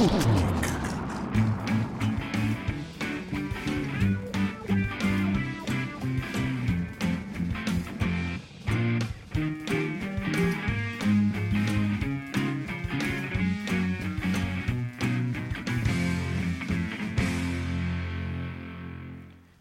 Sputnik.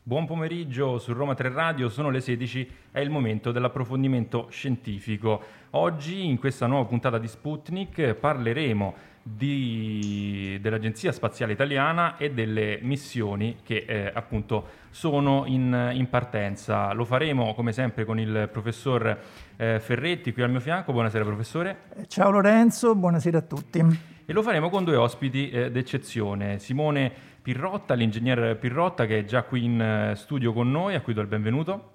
Buon pomeriggio su Roma 3 Radio, sono le 16, è il momento dell'approfondimento scientifico. Oggi in questa nuova puntata di Sputnik parleremo di- dell'Agenzia Spaziale Italiana e delle missioni che eh, appunto sono in, in partenza. Lo faremo come sempre con il professor eh, Ferretti qui al mio fianco. Buonasera professore. Ciao Lorenzo, buonasera a tutti. E lo faremo con due ospiti eh, d'eccezione, Simone Pirrotta, l'ingegner Pirrotta che è già qui in eh, studio con noi, a cui do il benvenuto.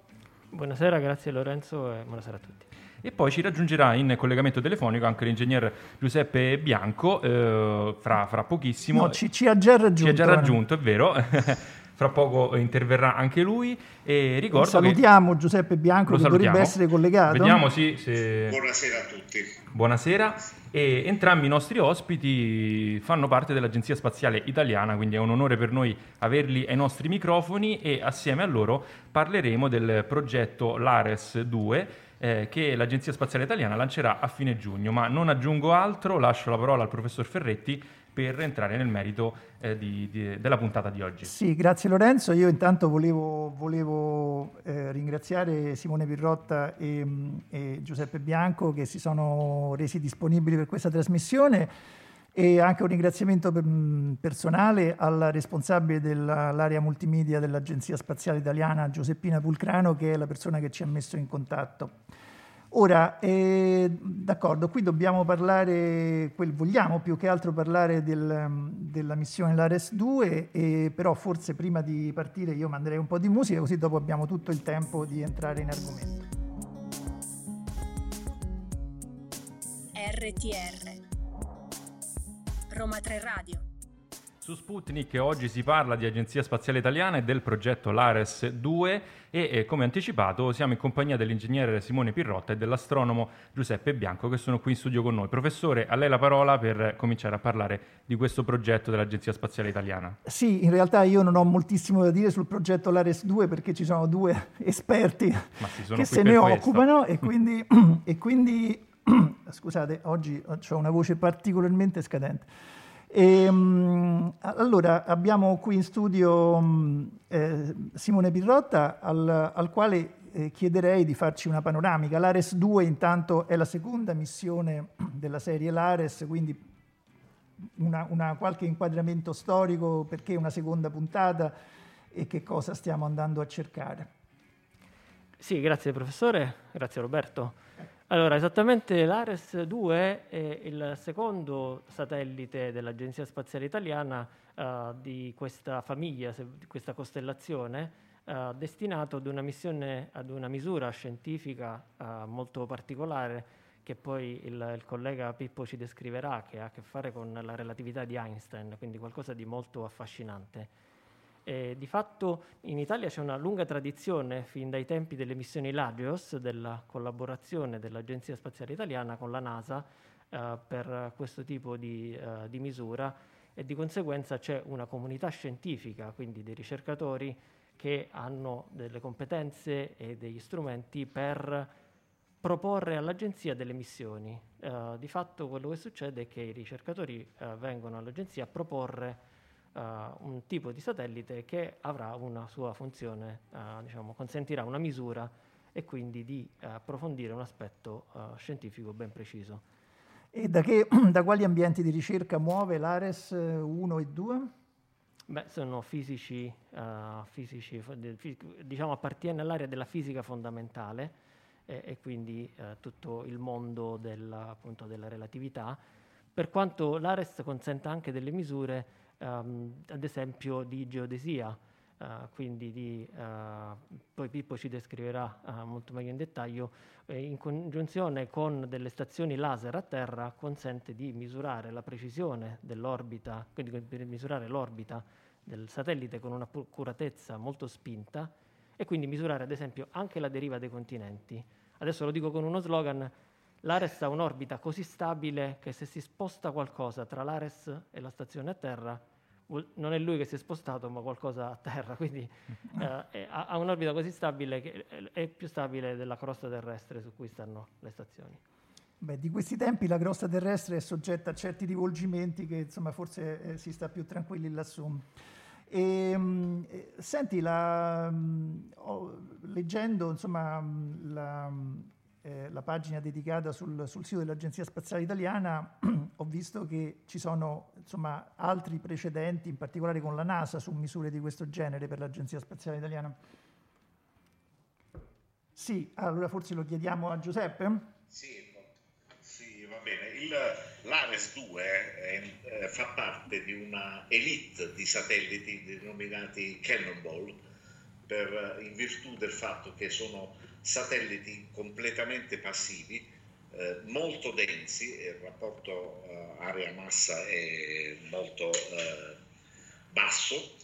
Buonasera, grazie Lorenzo e buonasera a tutti. E poi ci raggiungerà in collegamento telefonico anche l'ingegner Giuseppe Bianco, eh, fra, fra pochissimo. No, ci, ci ha già raggiunto. Ci ha già raggiunto, è vero. fra poco interverrà anche lui. E ricordo Salutiamo Giuseppe Bianco Lo che salutiamo. dovrebbe essere collegato. Vediamo sì, se... Buonasera a tutti. Buonasera. E entrambi i nostri ospiti fanno parte dell'Agenzia Spaziale Italiana, quindi è un onore per noi averli ai nostri microfoni e assieme a loro parleremo del progetto LARES 2 eh, che l'Agenzia Spaziale Italiana lancerà a fine giugno. Ma non aggiungo altro, lascio la parola al professor Ferretti per entrare nel merito eh, di- di- della puntata di oggi. Sì, grazie Lorenzo. Io intanto volevo, volevo, eh, ringraziare Simone Pirrotta e, e Giuseppe Bianco che si sono resi disponibili per questa trasmissione e anche un ringraziamento per- personale alla responsabile dell'area multimedia dell'Agenzia Spaziale Italiana, Giuseppina Pulcrano, che è la persona che ci ha messo in contatto. Ora, eh, d'accordo, qui dobbiamo parlare, quel, vogliamo più che altro parlare del, della missione Lares 2, e però forse prima di partire io manderei un po' di musica così dopo abbiamo tutto il tempo di entrare in argomento. RTR Roma 3 Radio Su Sputnik oggi si parla di Agenzia Spaziale Italiana e del progetto LARES 2 e eh, come anticipato siamo in compagnia dell'ingegnere Simone Pirrotta e dell'astronomo Giuseppe Bianco che sono qui in studio con noi. Professore, a lei la parola per cominciare a parlare di questo progetto dell'Agenzia Spaziale Italiana. Sì, in realtà io non ho moltissimo da dire sul progetto Lares 2 perché ci sono due esperti sono che qui se ne questo. occupano e quindi, e quindi scusate, oggi ho una voce particolarmente scadente. Ehm, allora, abbiamo qui in studio mh, eh, Simone Pirrotta, al, al quale eh, chiederei di farci una panoramica. L'Ares 2 intanto è la seconda missione della serie Lares, quindi una, una qualche inquadramento storico, perché una seconda puntata e che cosa stiamo andando a cercare. Sì, grazie professore, grazie Roberto. Allora, esattamente l'Ares 2 è il secondo satellite dell'Agenzia Spaziale Italiana eh, di questa famiglia, se- di questa costellazione, eh, destinato ad una missione, ad una misura scientifica eh, molto particolare che poi il, il collega Pippo ci descriverà, che ha a che fare con la relatività di Einstein, quindi qualcosa di molto affascinante. Eh, di fatto in Italia c'è una lunga tradizione, fin dai tempi delle missioni Lagios, della collaborazione dell'Agenzia Spaziale Italiana con la NASA eh, per questo tipo di, eh, di misura e di conseguenza c'è una comunità scientifica, quindi dei ricercatori che hanno delle competenze e degli strumenti per proporre all'agenzia delle missioni. Eh, di fatto quello che succede è che i ricercatori eh, vengono all'agenzia a proporre eh, un tipo di satellite che avrà una sua funzione, eh, diciamo, consentirà una misura e quindi di eh, approfondire un aspetto eh, scientifico ben preciso. E da, che, da quali ambienti di ricerca muove l'Ares 1 e 2? Beh, sono fisici, eh, fisici diciamo appartiene all'area della fisica fondamentale e, e quindi eh, tutto il mondo della, appunto, della relatività, per quanto l'ARES consenta anche delle misure, ehm, ad esempio di geodesia, eh, quindi di, eh, poi Pippo ci descriverà eh, molto meglio in dettaglio, eh, in congiunzione con delle stazioni laser a terra consente di misurare la precisione dell'orbita, quindi per misurare l'orbita del satellite con un'accuratezza molto spinta e quindi misurare ad esempio anche la deriva dei continenti. Adesso lo dico con uno slogan, L'Ares ha un'orbita così stabile che se si sposta qualcosa tra l'Ares e la stazione a terra, non è lui che si è spostato, ma qualcosa a terra, quindi eh, ha un'orbita così stabile che è più stabile della crosta terrestre su cui stanno le stazioni. Beh, di questi tempi la crosta terrestre è soggetta a certi rivolgimenti che insomma forse eh, si sta più tranquilli lassù. E, ehm, eh, senti, la, mm, leggendo insomma, mm, la, eh, la, pagina dedicata sul, sul, sito dell'Agenzia Spaziale Italiana, ho visto che ci sono insomma, altri precedenti, in particolare con la NASA, su misure di questo genere per l'Agenzia Spaziale Italiana. Sì, allora forse lo chiediamo a Giuseppe. Sì, sì va bene. Il, L'Ares 2 è, eh, fa parte di una elite di satelliti denominati Cannonball per, in virtù del fatto che sono satelliti completamente passivi, eh, molto densi, il rapporto eh, area-massa è molto eh, basso,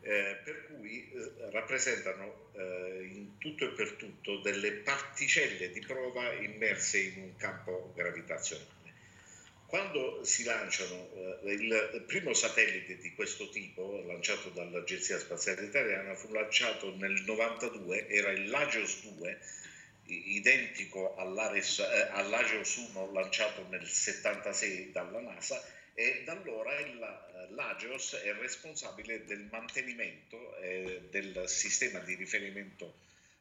eh, per cui eh, rappresentano in tutto e per tutto delle particelle di prova immerse in un campo gravitazionale. Quando si lanciano eh, il primo satellite di questo tipo, lanciato dall'Agenzia Spaziale Italiana, fu lanciato nel 92, era il Lagios 2, identico all'Ares, eh, all'Agios 1 lanciato nel 76 dalla NASA e da allora il eh, Lagios è responsabile del mantenimento eh, del sistema di riferimento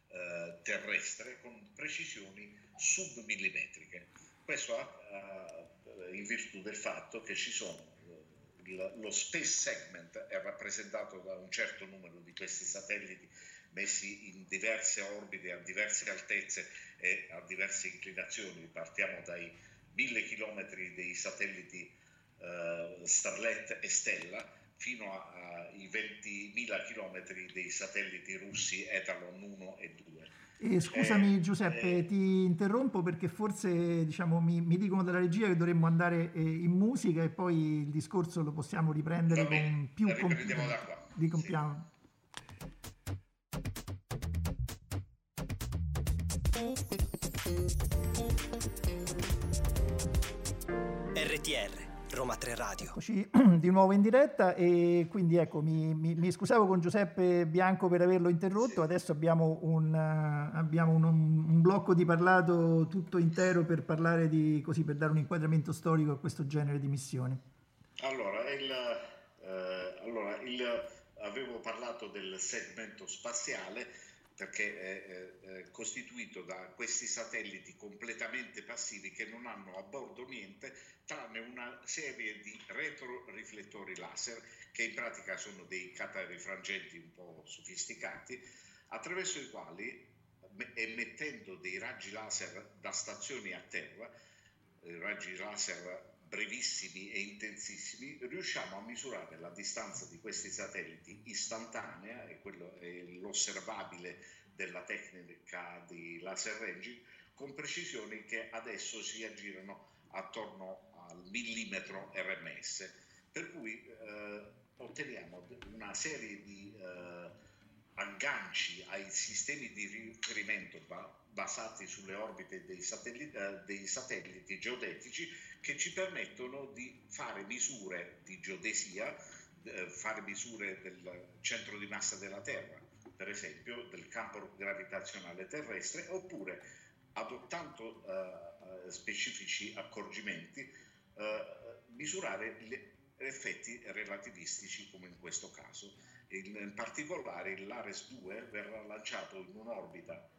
eh, terrestre con precisioni submillimetriche. Questo ha eh, in virtù del fatto che ci sono eh, lo space segment è rappresentato da un certo numero di questi satelliti messi in diverse orbite, a diverse altezze e a diverse inclinazioni. Partiamo dai mille chilometri dei satelliti uh, Starlet e Stella fino ai 20.000 chilometri dei satelliti russi Etalon 1 e 2. Eh, scusami eh, Giuseppe, eh, ti interrompo perché forse diciamo, mi, mi, dicono dalla regia che dovremmo andare eh, in musica e poi il discorso lo possiamo riprendere con più compiamo. Di compiamo. RTR Roma 3 Radio. Eccoci di nuovo in diretta e quindi ecco mi, mi, mi scusavo con Giuseppe Bianco per averlo interrotto, sì. adesso abbiamo, un, uh, abbiamo un, un, blocco di parlato tutto intero per parlare di, così, per dare un inquadramento storico a questo genere di missioni. Allora, il, eh, allora il, avevo parlato del segmento spaziale perché è, costituito da questi satelliti completamente passivi che non hanno a bordo niente tranne una serie di retroriflettori laser che in pratica sono dei catarifrangenti un po' sofisticati attraverso i quali emettendo dei raggi laser da stazioni a terra, eh, raggi laser brevissimi e intensissimi, riusciamo a misurare la distanza di questi satelliti istantanea, e quello è l'osservabile della tecnica di laser ranging, con precisioni che adesso si aggirano attorno al millimetro RMS, per cui eh, otteniamo una serie di eh, agganci ai sistemi di riferimento basati sulle orbite dei satelliti, eh, dei satelliti geodetici che ci permettono di fare misure di geodesia, eh, fare misure del centro di massa della Terra, per esempio del campo gravitazionale terrestre, oppure adottando eh, specifici accorgimenti, eh, misurare gli effetti relativistici come in questo caso. In, particolare l'Ares 2 verrà lanciato in un'orbita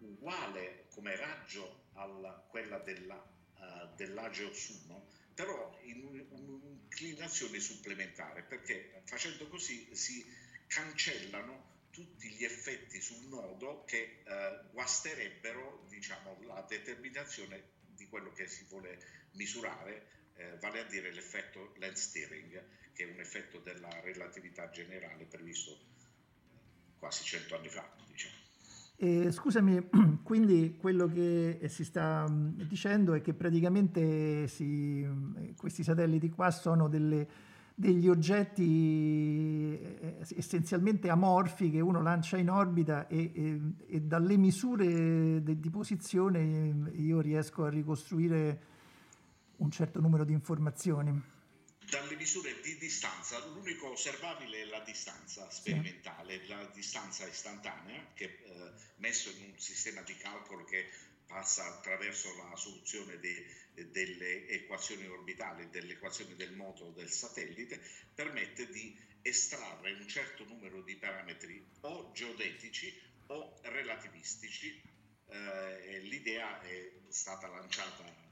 uguale come raggio a quella della, uh, dell'Ageos 1, però in un'inclinazione supplementare, perché facendo così si cancellano tutti gli effetti sul nodo che uh, guasterebbero diciamo, la determinazione di quello che si vuole misurare, eh, vale a dire l'effetto lens steering, che è un effetto della relatività generale previsto quasi cento anni fa. Diciamo. E, scusami, quindi quello che si sta dicendo è che praticamente si, questi satelliti qua sono delle, degli oggetti eh, essenzialmente amorfi che uno lancia in orbita e, e, e dalle misure de, di posizione io riesco a ricostruire un certo numero di informazioni. Dalle misure di distanza, l'unico osservabile è la distanza sperimentale, sì. la distanza istantanea, che eh, messo in un sistema di calcolo che passa attraverso la soluzione de, delle equazioni orbitali, delle equazioni del moto del satellite, permette di estrarre un certo numero di parametri o geodetici o relativistici. Eh, l'idea è stata lanciata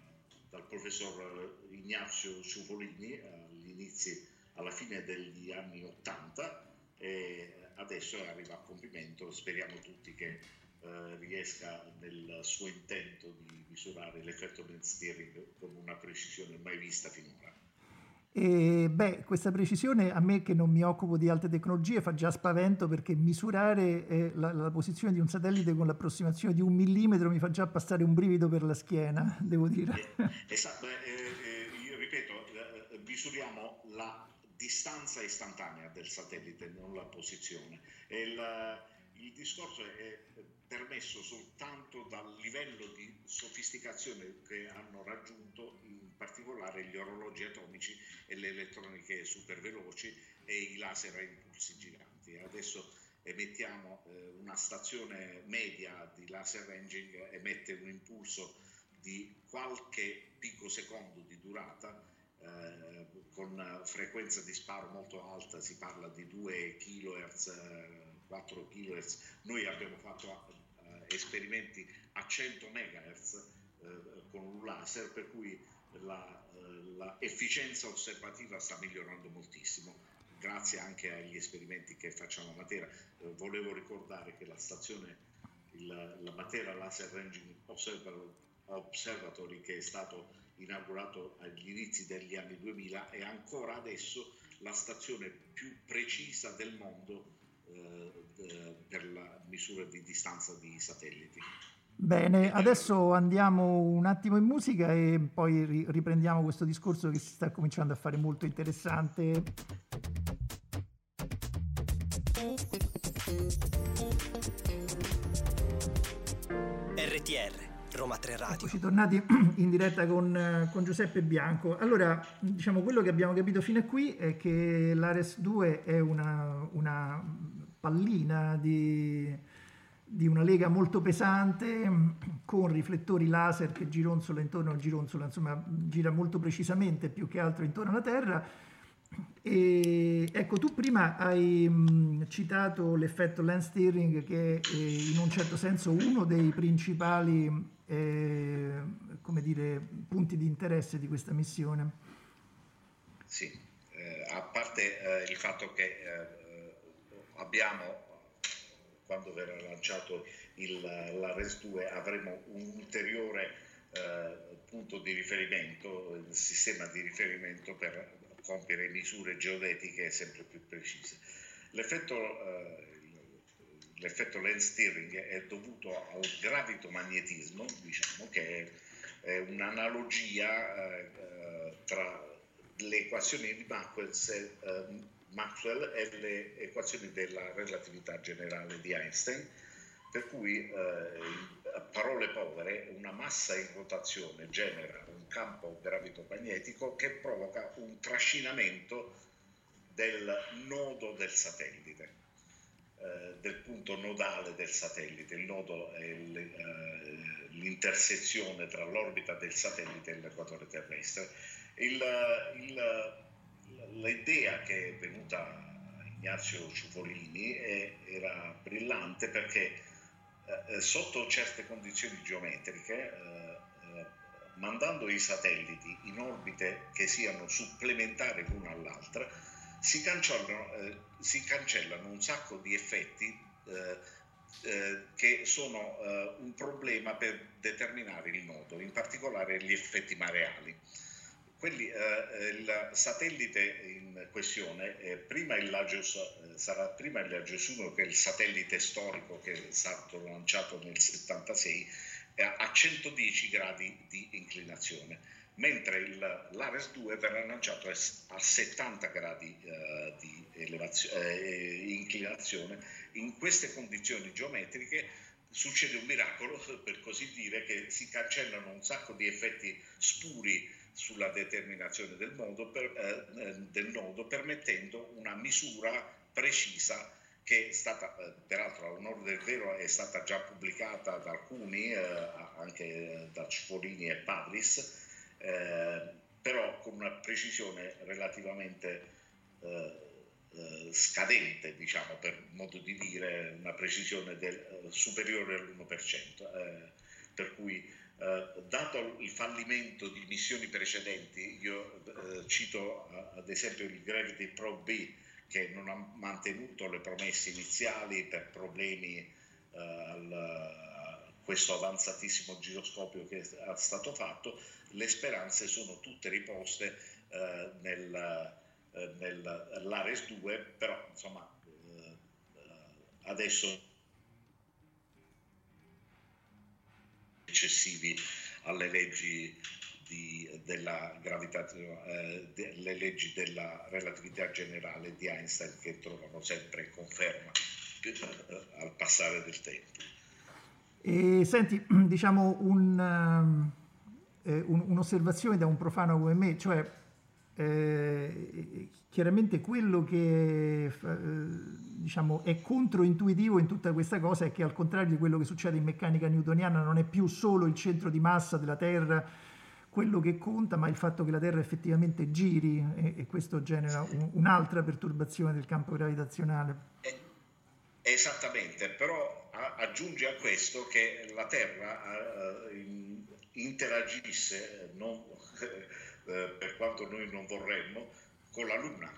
dal professor Ignazio all'inizio, alla fine degli anni 80 e adesso arriva a compimento. Speriamo tutti che eh, riesca nel suo intento di misurare l'effetto net steering con una precisione mai vista finora. E, beh, questa precisione a me che non mi occupo di alte tecnologie fa già spavento perché misurare eh, la, la, posizione di un satellite con l'approssimazione di un millimetro mi fa già passare un brivido per la schiena, devo dire. Eh, esatto, eh, eh, io ripeto, eh, misuriamo la distanza istantanea del satellite, non la posizione. Il, il discorso è permesso soltanto dal livello di sofisticazione che hanno raggiunto in particolare gli orologi atomici e le elettroniche superveloci e i laser a impulsi giganti. Adesso emettiamo eh, una stazione media di laser ranging, emette un impulso di qualche picosecondo di durata eh, con frequenza di sparo molto alta, si parla di 2 kHz, 4 kHz. Noi abbiamo fatto esperimenti a 100 MHz eh, con un laser, per cui la, eh, osservativa sta migliorando moltissimo, grazie anche agli esperimenti che facciamo a Matera. Eh, volevo ricordare che la stazione, il, la Matera Laser Ranging Observatory, che è stato inaugurato agli inizi degli anni 2000, è ancora adesso la stazione più precisa del mondo eh, per la misura di distanza di satelliti. Bene, adesso andiamo un attimo in musica e poi riprendiamo questo discorso che si sta cominciando a fare molto interessante. 3 Radio. Eccoci tornati in diretta con, con, Giuseppe Bianco. Allora, diciamo quello che abbiamo capito fino a qui è che l'Ares 2 è una, una pallina di, di, una lega molto pesante con riflettori laser che gironzola intorno al gironzola, insomma gira molto precisamente più che altro intorno alla Terra. E, ecco, tu prima hai mh, citato l'effetto land steering che è in un certo senso uno dei principali eh, dire, punti di interesse di questa missione. Sì, eh, a parte eh, il fatto che eh, abbiamo, quando verrà lanciato il, la RES 2, avremo un ulteriore eh, punto di riferimento, il sistema di riferimento per compiere misure geodetiche sempre più precise. L'effetto, eh, l'effetto land steering è dovuto al gravitomagnetismo, diciamo, che è un'analogia eh, tra le equazioni di Maxwell eh, Maxwell e le equazioni della relatività generale di Einstein, per cui, eh, parole povere, una massa in rotazione genera un campo gravitomagnetico che provoca un trascinamento del nodo del satellite, eh, del punto nodale del satellite. Il nodo è eh, l'intersezione tra l'orbita del satellite e l'equatore terrestre. Il, il l'idea che è venuta a Ignazio Ciufolini era brillante perché eh, sotto certe condizioni geometriche, eh, eh, mandando i satelliti in orbite che siano supplementari l'una all'altra, si cancellano, eh, si cancellano un sacco di effetti eh, eh, che sono un problema per determinare il nodo, in particolare gli effetti mareali. Quelli, eh, il satellite in questione eh, prima Lagios, eh, sarà prima il Lagios 1 che è il satellite storico che è stato lanciato nel 76 a 110 gradi di inclinazione, mentre il, l'Ares 2 verrà lanciato a 70 gradi eh, di eh, inclinazione. In queste condizioni geometriche succede un miracolo, per così dire, che si cancellano un sacco di effetti spuri sulla determinazione del, per, eh, del nodo, permettendo una misura precisa che è stata, eh, peraltro all'onore del vero, è stata già pubblicata da alcuni, eh, anche da Cipollini e Padris, eh, però con una precisione relativamente eh, eh, scadente, diciamo, per modo di dire, una precisione del, eh, superiore all'1%. per cui dato il fallimento di missioni precedenti, io cito ad esempio il Gravity Pro B, che non ha mantenuto le promesse iniziali per problemi eh, al, questo avanzatissimo giroscopio che è stato fatto, le speranze sono tutte riposte eh, nel, eh, nell'Ares 2, però insomma eh, adesso eccessivi alle leggi di, della gravità, eh, le leggi della relatività generale di Einstein che trovano sempre conferma eh, al passare del tempo. E, senti, diciamo un, eh, un, un'osservazione da un profano come me, cioè eh, chiaramente quello che eh, diciamo, è controintuitivo in tutta questa cosa è che al contrario di quello che succede in meccanica newtoniana non è più solo il centro di massa della Terra quello che conta, ma il fatto che la Terra effettivamente giri e, e questo genera un, un'altra perturbazione del campo gravitazionale. Eh, esattamente, però aggiunge a questo che la Terra uh, interagisse, non, uh, per quanto noi non vorremmo, con la Luna,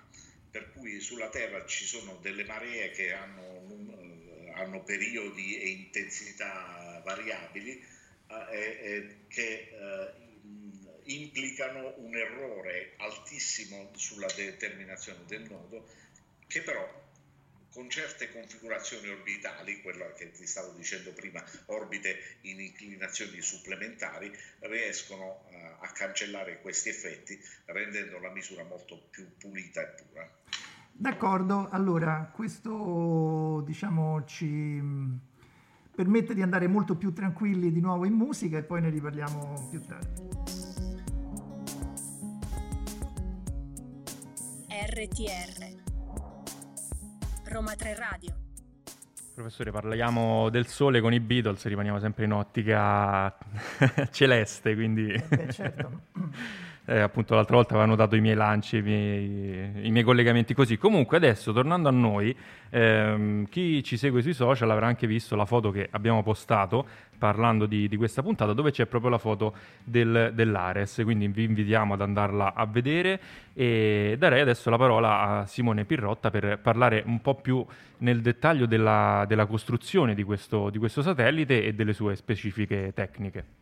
per cui sulla Terra ci sono delle maree che hanno, uh, hanno periodi e intensità variabili e che implicano un errore altissimo sulla determinazione del nodo che però con certe configurazioni orbitali, quello che ti stavo dicendo prima, orbite in inclinazioni supplementari, riescono a, eh, a cancellare questi effetti rendendo la misura molto più pulita e pura. D'accordo, allora questo diciamo ci mm, permette di andare molto più tranquilli di nuovo in musica e poi ne riparliamo più tardi. RTR Roma 3 Radio Professore, parliamo del sole con i Beatles, rimaniamo sempre in ottica celeste, quindi... Eh beh, certo. eh, appunto l'altra volta avevano dato i miei lanci, i miei, i miei collegamenti così. Comunque adesso, tornando a noi, ehm, chi ci segue sui social avrà anche visto la foto che abbiamo postato parlando di, di questa puntata, dove c'è proprio la foto del, dell'Ares, quindi vi invitiamo ad andarla a vedere e darei adesso la parola a Simone Pirrotta per parlare un po' più nel dettaglio della, della costruzione di questo, di questo satellite e delle sue specifiche tecniche.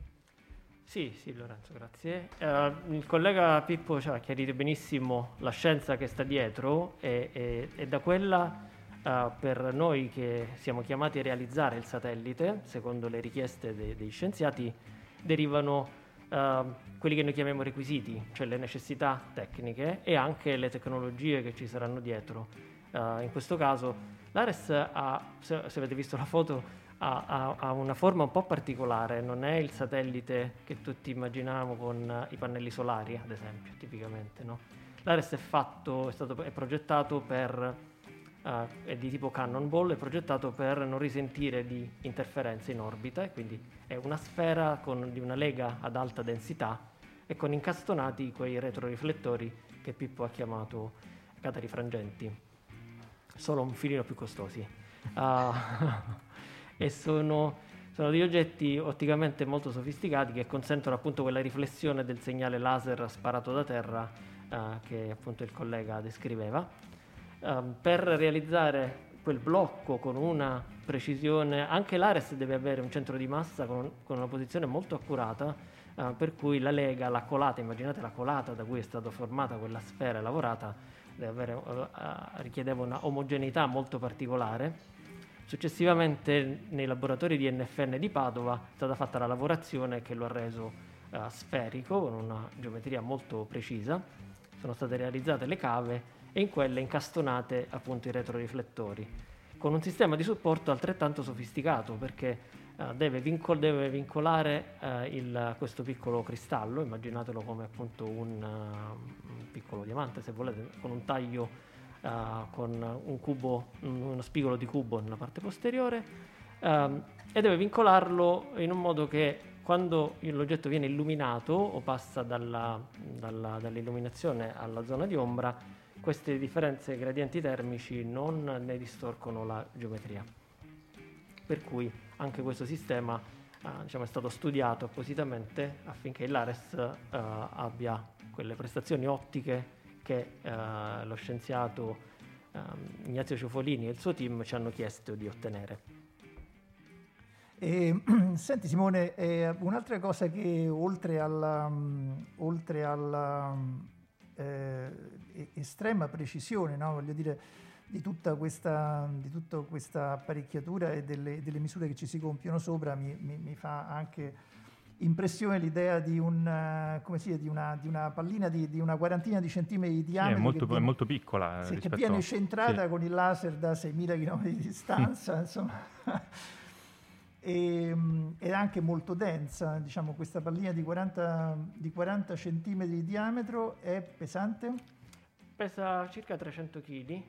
Sì, sì Lorenzo, grazie. Uh, il collega Pippo ci ha chiarito benissimo la scienza che sta dietro e, e, e da quella uh, per noi che siamo chiamati a realizzare il satellite, secondo le richieste de- dei scienziati, derivano uh, quelli che noi chiamiamo requisiti, cioè le necessità tecniche e anche le tecnologie che ci saranno dietro. in questo caso l'Ares ha, se, se avete visto la foto, ha, ha, una forma un po' particolare, non è il satellite che tutti immaginiamo con i pannelli solari, ad esempio, tipicamente. No? L'Ares è, fatto, è, stato, è progettato per, uh, è di tipo Cannonball, è progettato per non risentire di interferenze in orbita, quindi è una sfera con, di una lega ad alta densità e con incastonati quei retroriflettori che Pippo ha chiamato catarifrangenti, solo un filino più costosi. Uh, e sono, sono degli oggetti otticamente molto sofisticati che consentono appunto quella riflessione del segnale laser sparato da terra eh, che appunto il collega descriveva. Um, per realizzare quel blocco con una precisione, anche l'Ares deve avere un centro di massa con, con una posizione molto accurata, uh, per cui la lega, la colata, immaginate la colata da cui è stata formata quella sfera lavorata, avere, uh, richiedeva una omogeneità molto particolare Successivamente nei laboratori di NFN di Padova è stata fatta la lavorazione che lo ha reso uh, sferico con una geometria molto precisa. Sono state realizzate le cave e in quelle incastonate appunto i retroriflettori con un sistema di supporto altrettanto sofisticato perché uh, deve, vincol- deve, vincolare uh, il, questo piccolo cristallo, immaginatelo come appunto un, un piccolo diamante se volete, con un taglio uh, con un cubo, uno spigolo di cubo nella parte posteriore uh, e deve vincolarlo in un modo che quando l'oggetto viene illuminato o passa dalla, dalla, dall'illuminazione alla zona di ombra, queste differenze gradienti termici non ne distorcono la geometria. Per cui anche questo sistema uh, diciamo, è stato studiato appositamente affinché l'Ares uh, abbia quelle prestazioni ottiche che eh, lo scienziato eh, Ignazio Ciufolini e il suo team ci hanno chiesto di ottenere. E, senti Simone, eh, un'altra cosa che oltre alla, um, oltre alla um, eh, estrema precisione, no? voglio dire, di tutta, questa, di tutta questa apparecchiatura e delle, delle, misure che ci si compiono sopra, mi, mi, mi fa anche impressione l'idea di, un, eh, sia, di, una, di una, pallina di, di, una quarantina di centimetri di diametro. Sì, è, molto, viene, è molto piccola. Sì, che viene centrata sì. con il laser da 6.000 km di distanza, insomma. e, ehm, è anche molto densa, diciamo, questa pallina di 40, di 40 centimetri di diametro è pesante? Pesa circa 300 kg.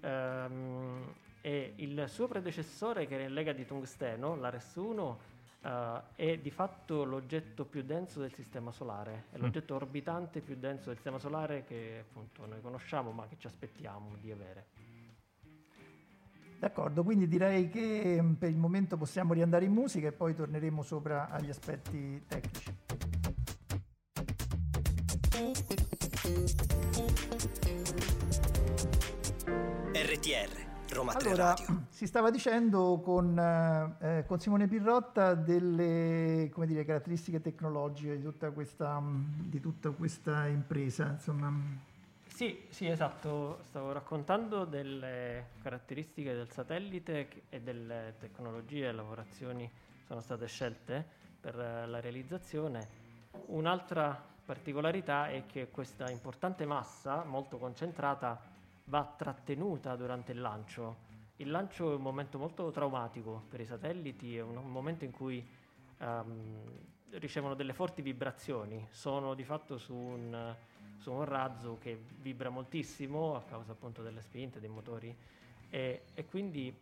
Um, e il suo predecessore, che era in lega di tungsteno, l'Ares 1, Uh, è di fatto l'oggetto più denso del Sistema Solare, è mm. l'oggetto orbitante più denso del Sistema Solare che appunto noi conosciamo ma che ci aspettiamo di avere. D'accordo, quindi direi che mm, per il momento possiamo riandare in musica e poi torneremo sopra agli aspetti tecnici. RTR Roma 3 allora, Radio. Si stava dicendo con, eh, con Simone Pirrotta delle dire, caratteristiche tecnologiche di tutta questa, di tutta questa impresa. Insomma. Sì, sì, esatto. Stavo raccontando delle caratteristiche del satellite e delle tecnologie e lavorazioni che sono state scelte per la realizzazione. Un'altra particolarità è che questa importante massa, molto concentrata, va trattenuta durante il lancio. Il lancio è un momento molto traumatico per i satelliti, è un, momento in cui um, ricevono delle forti vibrazioni, sono di fatto su un, su un, razzo che vibra moltissimo a causa appunto delle spinte, dei motori e, e quindi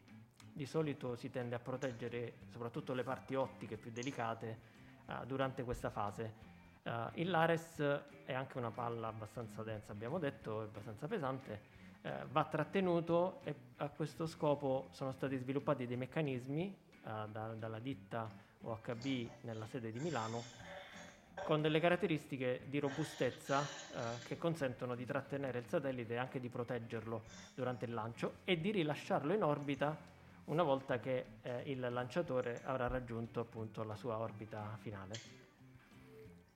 di solito si tende a proteggere soprattutto le parti ottiche più delicate uh, durante questa fase. Uh, il Lares è anche una palla abbastanza densa, abbiamo detto, abbastanza pesante eh, va trattenuto e a questo scopo sono stati sviluppati dei meccanismi eh, da, dalla ditta OHB nella sede di Milano con delle caratteristiche di robustezza eh, che consentono di trattenere il satellite e anche di proteggerlo durante il lancio e di rilasciarlo in orbita una volta che eh, il lanciatore avrà raggiunto appunto la sua orbita finale.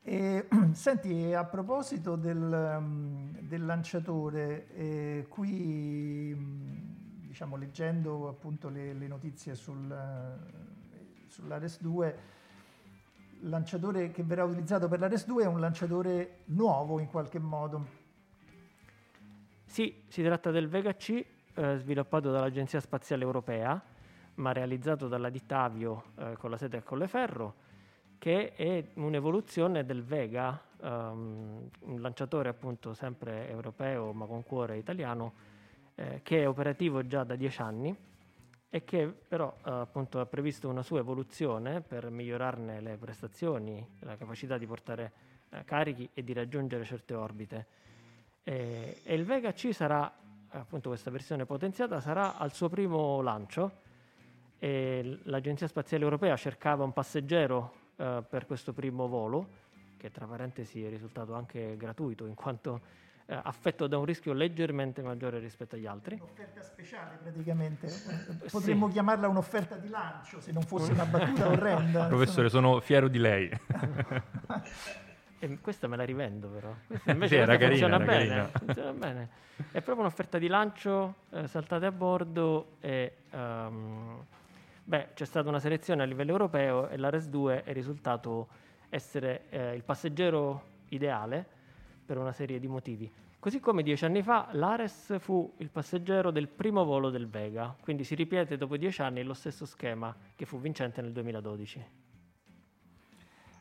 E, senti, a proposito del, mm, del lanciatore, eh, qui mm, diciamo, leggendo appunto le, le notizie sul, sull'Ares 2, il lanciatore che verrà utilizzato per l'Ares 2 è un lanciatore nuovo in qualche modo. Sì, si tratta del Vega C, eh, sviluppato dall'Agenzia Spaziale Europea, ma realizzato dalla ditta Avio eh, con la sede a Colleferro che è un'evoluzione del Vega, um, un lanciatore appunto sempre europeo ma con cuore italiano, eh, che è operativo già da dieci anni e che però eh, appunto ha previsto una sua evoluzione per migliorarne le prestazioni, la capacità di portare eh, carichi e di raggiungere certe orbite. E, e il Vega C sarà, appunto questa versione potenziata, sarà al suo primo lancio. E l'Agenzia Spaziale Europea cercava un passeggero eh, per questo primo volo, che tra parentesi è risultato anche gratuito in quanto eh, affetto da un rischio leggermente maggiore rispetto agli altri. Un'offerta speciale praticamente, potremmo sì. chiamarla un'offerta di lancio se non fosse una battuta orrenda. Professore, sono fiero di lei. E questa me la rivendo però. Questa invece sì, carina, funziona, bene, funziona, bene, È proprio un'offerta di lancio, eh, saltate a bordo e um, beh, c'è stata una selezione a livello europeo e l'Ares 2 è risultato essere eh, il passeggero ideale per una serie di motivi. Così come dieci anni fa l'Ares fu il passeggero del primo volo del Vega, quindi si ripete dopo dieci anni lo stesso schema che fu vincente nel 2012.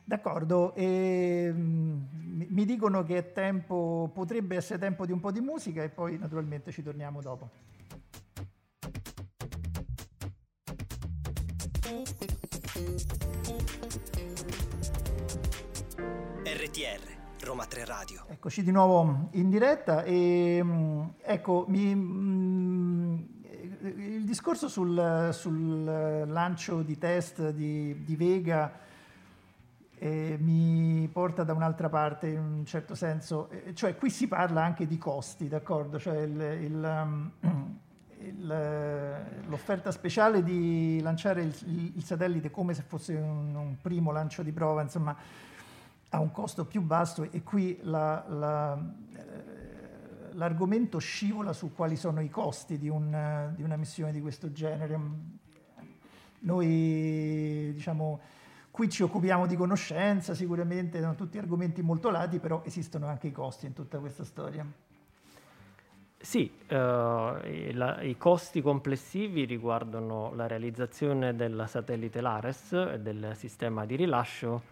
D'accordo, e, mm, mi dicono che tempo, potrebbe essere tempo di un po' di musica e poi naturalmente ci torniamo dopo. RTR Roma 3 Radio. Eccoci di nuovo in diretta e mm, ecco, mi, mm, il discorso sul, sul, lancio di test di, di Vega eh, mi porta da un'altra parte in un certo senso, eh, cioè qui si parla anche di costi, d'accordo? Cioè il, il, um, l'offerta speciale di lanciare il, il, satellite come se fosse un, un primo lancio di prova, insomma ha un costo più basso e qui la, la, eh, l'argomento scivola su quali sono i costi di, un, di, una missione di questo genere. Noi diciamo, qui ci occupiamo di conoscenza, sicuramente sono tutti argomenti molto lati, però esistono anche i costi in tutta questa storia. Sì, uh, i, la, i, costi complessivi riguardano la realizzazione del satellite LARES e del sistema di rilascio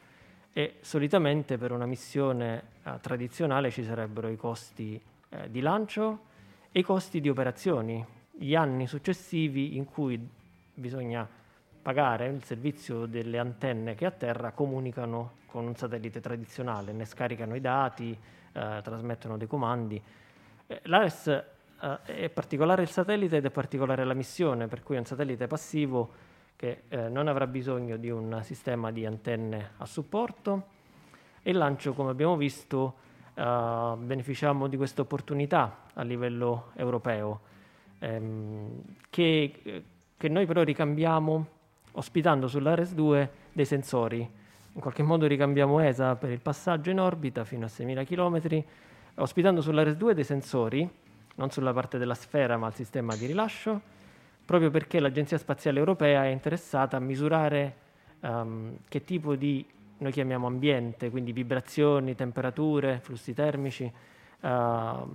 e solitamente per una missione eh, tradizionale ci sarebbero i costi eh, di lancio e i costi di operazioni, gli anni successivi in cui bisogna pagare il servizio delle antenne che a terra comunicano con un satellite tradizionale, ne scaricano i dati, eh, trasmettono dei comandi. Eh, L'ARES eh, è particolare il satellite ed è particolare la missione, per cui è un satellite passivo che eh, non avrà bisogno di un sistema di antenne a supporto e il lancio, come abbiamo visto, eh, beneficiamo di questa opportunità a livello europeo ehm, che, che, noi però ricambiamo ospitando sull'Ares 2 dei sensori. In qualche modo ricambiamo ESA per il passaggio in orbita fino a 6.000 km, ospitando sull'Ares 2 dei sensori, non sulla parte della sfera ma al sistema di rilascio, proprio perché l'Agenzia Spaziale Europea è interessata a misurare um, che tipo di, noi chiamiamo ambiente, quindi vibrazioni, temperature, flussi termici, uh, uh,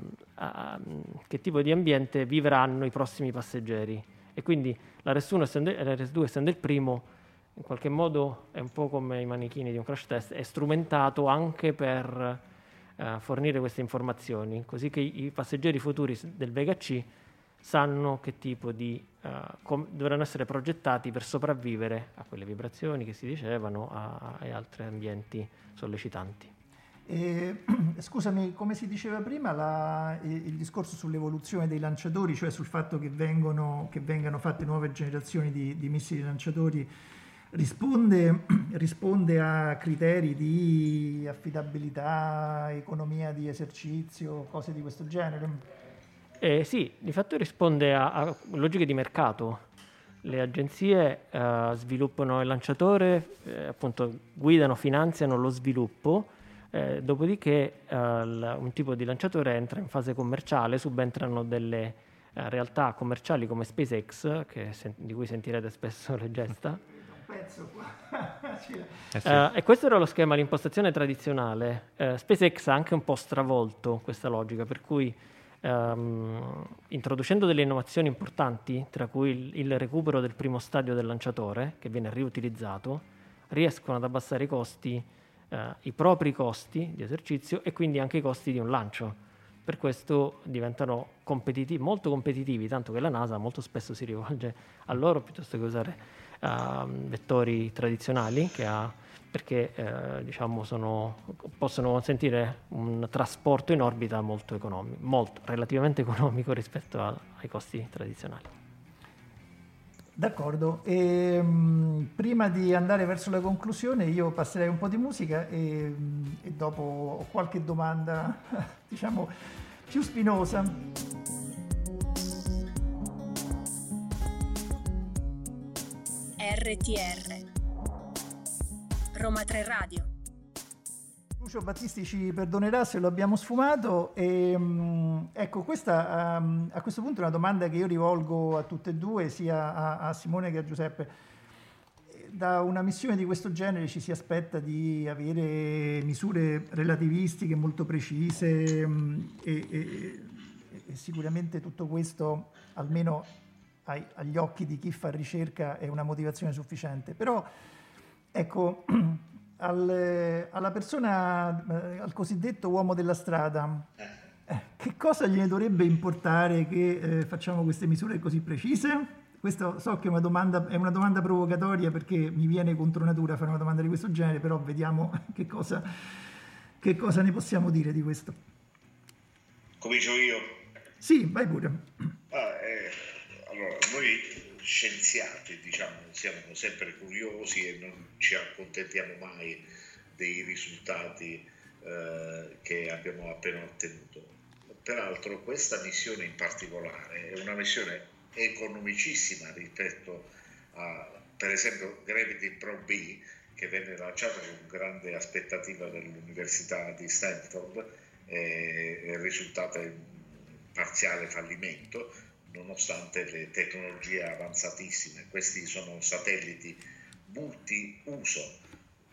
che tipo di ambiente vivranno i prossimi passeggeri. E quindi l'RS1 essendo, l'RS2 essendo il primo, in qualche modo è un po' come i manichini di un crash test, è strumentato anche per fornire queste informazioni, così che i, passeggeri futuri del Vega C sanno che tipo di uh, com- dovranno essere progettati per sopravvivere a quelle vibrazioni che si dicevano a altri ambienti sollecitanti. E, scusami, come si diceva prima, la, il discorso sull'evoluzione dei lanciatori, cioè sul fatto che, vengono, che vengano fatte nuove generazioni di, di missili lanciatori, risponde, risponde, a criteri di affidabilità, economia di esercizio, cose di questo genere? Eh, sì, di fatto risponde a, a, logiche di mercato. Le agenzie eh, sviluppano il lanciatore, eh, appunto guidano, finanziano lo sviluppo, eh, dopodiché eh, l- un tipo di lanciatore entra in fase commerciale, subentrano delle eh, realtà commerciali come SpaceX, sen- di cui sentirete spesso le gesta. Eh sì. uh, e questo era lo schema, l'impostazione tradizionale. Uh, SpaceX ha anche un po' stravolto questa logica, per cui ehm, introducendo delle innovazioni importanti, tra cui il, il recupero del primo stadio del lanciatore, che viene riutilizzato, riescono ad abbassare i costi, eh, i propri costi di esercizio e quindi anche i costi di un lancio. Per questo diventano competitivi, molto competitivi, tanto che la NASA molto spesso si rivolge a loro piuttosto che usare uh, vettori tradizionali che ha perché eh, diciamo sono, possono consentire un trasporto in orbita molto economico, molto, relativamente economico rispetto a, ai costi tradizionali. D'accordo, e, mh, prima di andare verso la conclusione io passerei un po' di musica e, e dopo ho qualche domanda diciamo più spinosa. RTR Roma 3 Radio. Lucio Battisti ci perdonerà se lo abbiamo sfumato. E, um, ecco, questa um, a questo punto è una domanda che io rivolgo a tutte e due, sia a, Simone che a Giuseppe da una missione di questo genere ci si aspetta di avere misure relativistiche molto precise mm, e, e, e sicuramente tutto questo, almeno ai, agli occhi di chi fa ricerca, è una motivazione sufficiente. Però, ecco, al, alla persona, eh, al cosiddetto uomo della strada, eh, che cosa gliene dovrebbe importare che eh, facciamo queste misure così precise? Questo so che è una, domanda, è una domanda provocatoria perché mi viene contro natura fare una domanda di questo genere, però vediamo che cosa, che cosa ne possiamo dire di questo. Comincio io? Sì, vai pure. Ah, eh, allora, noi scienziati diciamo, siamo sempre curiosi e non ci accontentiamo mai dei risultati eh, che abbiamo appena ottenuto. Peraltro questa missione in particolare è una missione economicissima rispetto a per esempio Gravity Pro B che venne lanciata con grande aspettativa dall'Università di Stanford e è risultata in parziale fallimento nonostante le tecnologie avanzatissime. Questi sono satelliti multiuso,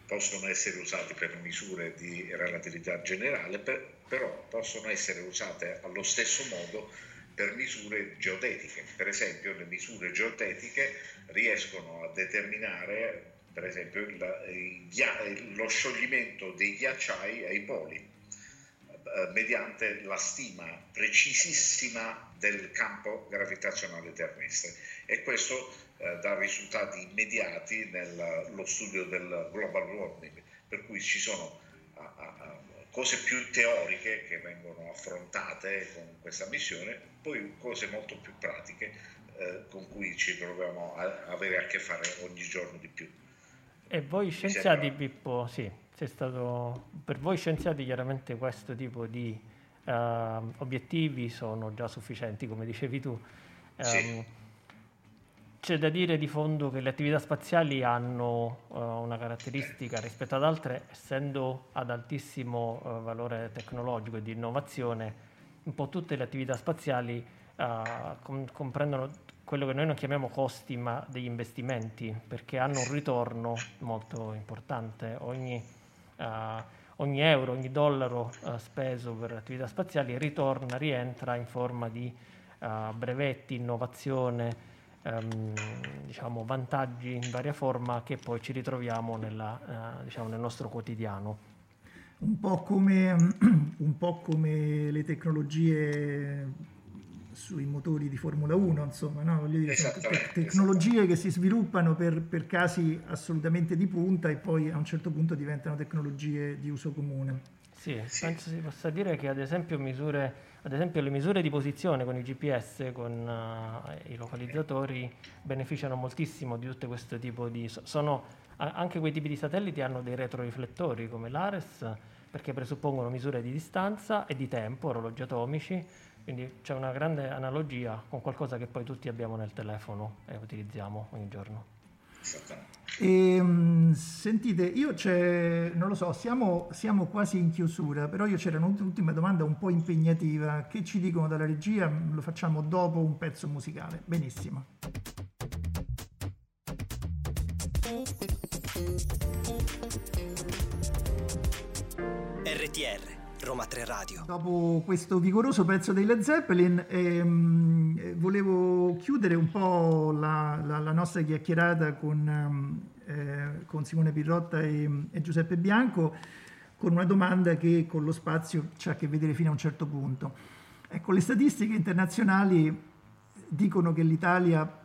possono essere usati per misure di relatività generale, per, però possono essere usate allo stesso modo per misure geotetiche. Per esempio le misure geotetiche riescono a determinare per esempio il, lo scioglimento dei ghiacciai ai poli eh, mediante la stima precisissima del campo gravitazionale terrestre. E questo eh, dà risultati immediati nello studio del global warming, per cui ci sono a, a, cose più teoriche che vengono affrontate con questa missione, poi cose molto più pratiche eh, con cui ci troviamo a avere a che fare ogni giorno di più. E voi scienziati, Pippo, sì, stato, per voi scienziati chiaramente questo tipo di uh, obiettivi sono già sufficienti, come dicevi tu. Um, sì ehm, c'è da dire di fondo che le attività spaziali hanno uh, una caratteristica rispetto ad altre, essendo ad altissimo uh, valore tecnologico e di innovazione, un po' tutte le attività spaziali uh, com- comprendono quello che noi non chiamiamo costi, ma degli investimenti, perché hanno un ritorno molto importante. Ogni, ogni euro, ogni dollaro speso per attività spaziali ritorna, rientra in forma di brevetti, innovazione, ehm, diciamo, vantaggi in varia forma che poi ci ritroviamo nella, eh, diciamo, nel nostro quotidiano. Un po, come, un po' come le tecnologie sui motori di Formula 1, insomma, no? dire, te- tecnologie che si sviluppano per, per, casi assolutamente di punta e poi a un certo punto diventano tecnologie di uso comune. Sì, sì. penso si possa dire che ad esempio misure ad esempio le misure di posizione con i GPS, con uh, i localizzatori, beneficiano moltissimo di tutto questo tipo di... Sono, anche quei tipi di satelliti hanno dei retroriflettori come l'Ares, perché presuppongono misure di distanza e di tempo, orologi atomici, quindi c'è una grande analogia con qualcosa che poi tutti abbiamo nel telefono e utilizziamo ogni giorno. E, ehm, sentite, io c'è, non lo so, siamo, siamo, quasi in chiusura, però io c'era un'ultima domanda un po' impegnativa. Che ci dicono dalla regia? Lo facciamo dopo un pezzo musicale. Benissimo. RTR Roma 3 Radio. Dopo questo vigoroso pezzo dei Led Zeppelin, ehm, volevo chiudere un po' la, la, la nostra chiacchierata con, ehm, eh, con Simone Pirrotta e, e, Giuseppe Bianco con una domanda che con lo spazio ha a che vedere fino a un certo punto. Ecco, le statistiche internazionali dicono che l'Italia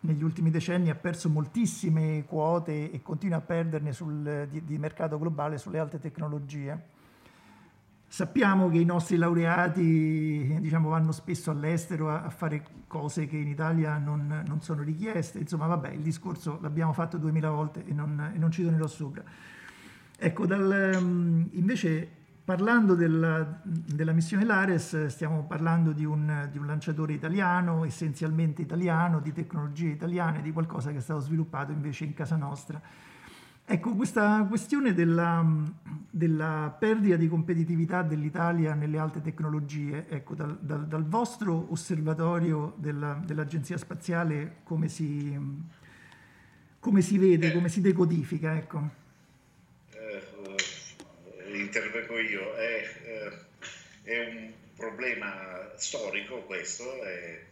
negli ultimi decenni ha perso moltissime quote e continua a perderne sul, di, di mercato globale sulle alte tecnologie Sappiamo che i nostri laureati diciamo, vanno spesso all'estero a, a, fare cose che in Italia non, non, sono richieste, insomma vabbè il discorso l'abbiamo fatto duemila volte e non, e non, ci tornerò sopra. Ecco, dal, invece parlando della, della, missione Lares stiamo parlando di un, di un, lanciatore italiano, essenzialmente italiano, di tecnologie italiane, di qualcosa che è stato sviluppato invece in casa nostra Ecco, questa questione della, della, perdita di competitività dell'Italia nelle alte tecnologie, ecco, dal, dal, dal vostro osservatorio della, dell'Agenzia Spaziale come si, come si vede, come si decodifica? Ecco? Eh, intervengo io, è, eh, è, un problema storico questo. È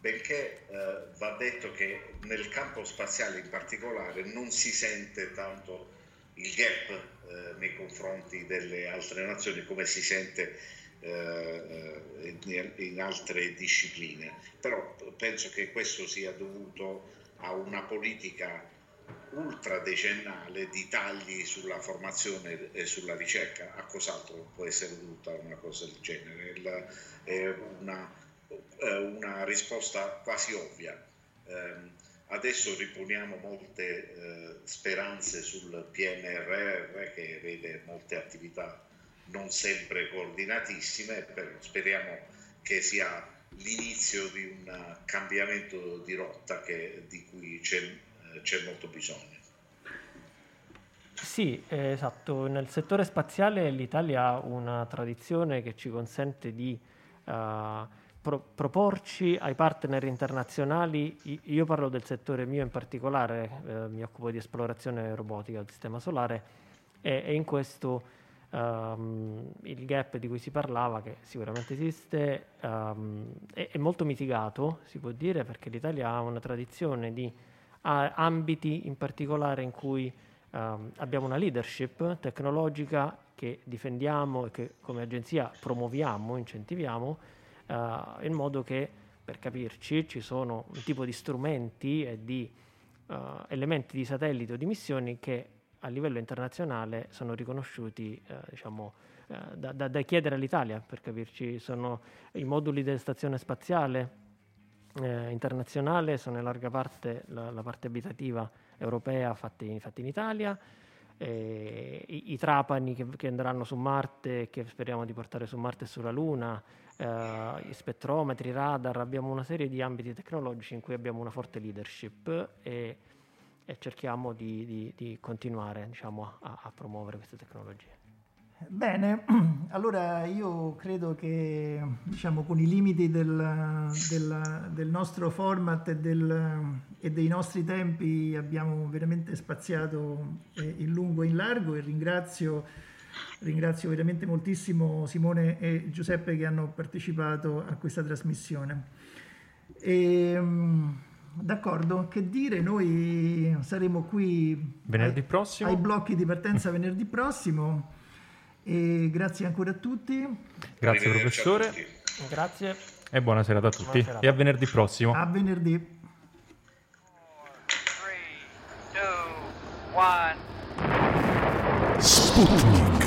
benché eh, va detto che nel campo spaziale in particolare non si sente tanto il gap eh, nei confronti delle altre nazioni come si sente eh, in, in, altre discipline, però penso che questo sia dovuto a una politica ultradecennale di tagli sulla formazione e sulla ricerca, a cos'altro può essere dovuta una cosa del genere? Il, è una eh, una risposta quasi ovvia. Ehm, adesso riponiamo molte eh, speranze sul PNRR che vede molte attività non sempre coordinatissime, però speriamo che sia l'inizio di un cambiamento di rotta che, di cui c'è, eh, c'è molto bisogno. Sì, esatto. Nel settore spaziale l'Italia ha una tradizione che ci consente di uh, pro- proporci ai partner internazionali, io parlo del settore mio in particolare, eh, mi occupo di esplorazione robotica del sistema solare e, e in questo um, il gap di cui si parlava, che sicuramente esiste, um, è, è, molto mitigato, si può dire, perché l'Italia ha una tradizione di ambiti in particolare in cui um, abbiamo una leadership tecnologica che difendiamo e che come agenzia promuoviamo, incentiviamo, uh, in modo che, per capirci, ci sono un tipo di strumenti e di uh, elementi di satellite o di missioni che a livello internazionale sono riconosciuti, uh, diciamo, da, da, da, chiedere all'Italia, per capirci, sono i moduli della stazione spaziale eh, internazionale, sono in larga parte la, la parte abitativa europea fatti, fatti in Italia, eh, i, i, trapani che, che, andranno su Marte, che speriamo di portare su Marte e sulla Luna, eh, spettrometri, radar, abbiamo una serie di ambiti tecnologici in cui abbiamo una forte leadership e, e cerchiamo di, di, di continuare diciamo, a, a promuovere queste tecnologie. Bene, allora io credo che diciamo, con i limiti del, del, del nostro format e, del, e, dei nostri tempi abbiamo veramente spaziato eh, in lungo e in largo e ringrazio Ringrazio veramente moltissimo Simone e Giuseppe che hanno partecipato a questa trasmissione. E, ehm, d'accordo, che dire, noi saremo qui venerdì prossimo. ai blocchi di partenza venerdì prossimo. E grazie ancora a tutti. Grazie professore. Grazie. E buona serata a tutti. Serata. E a venerdì prossimo. A venerdì. Four, three, two, Sputnik.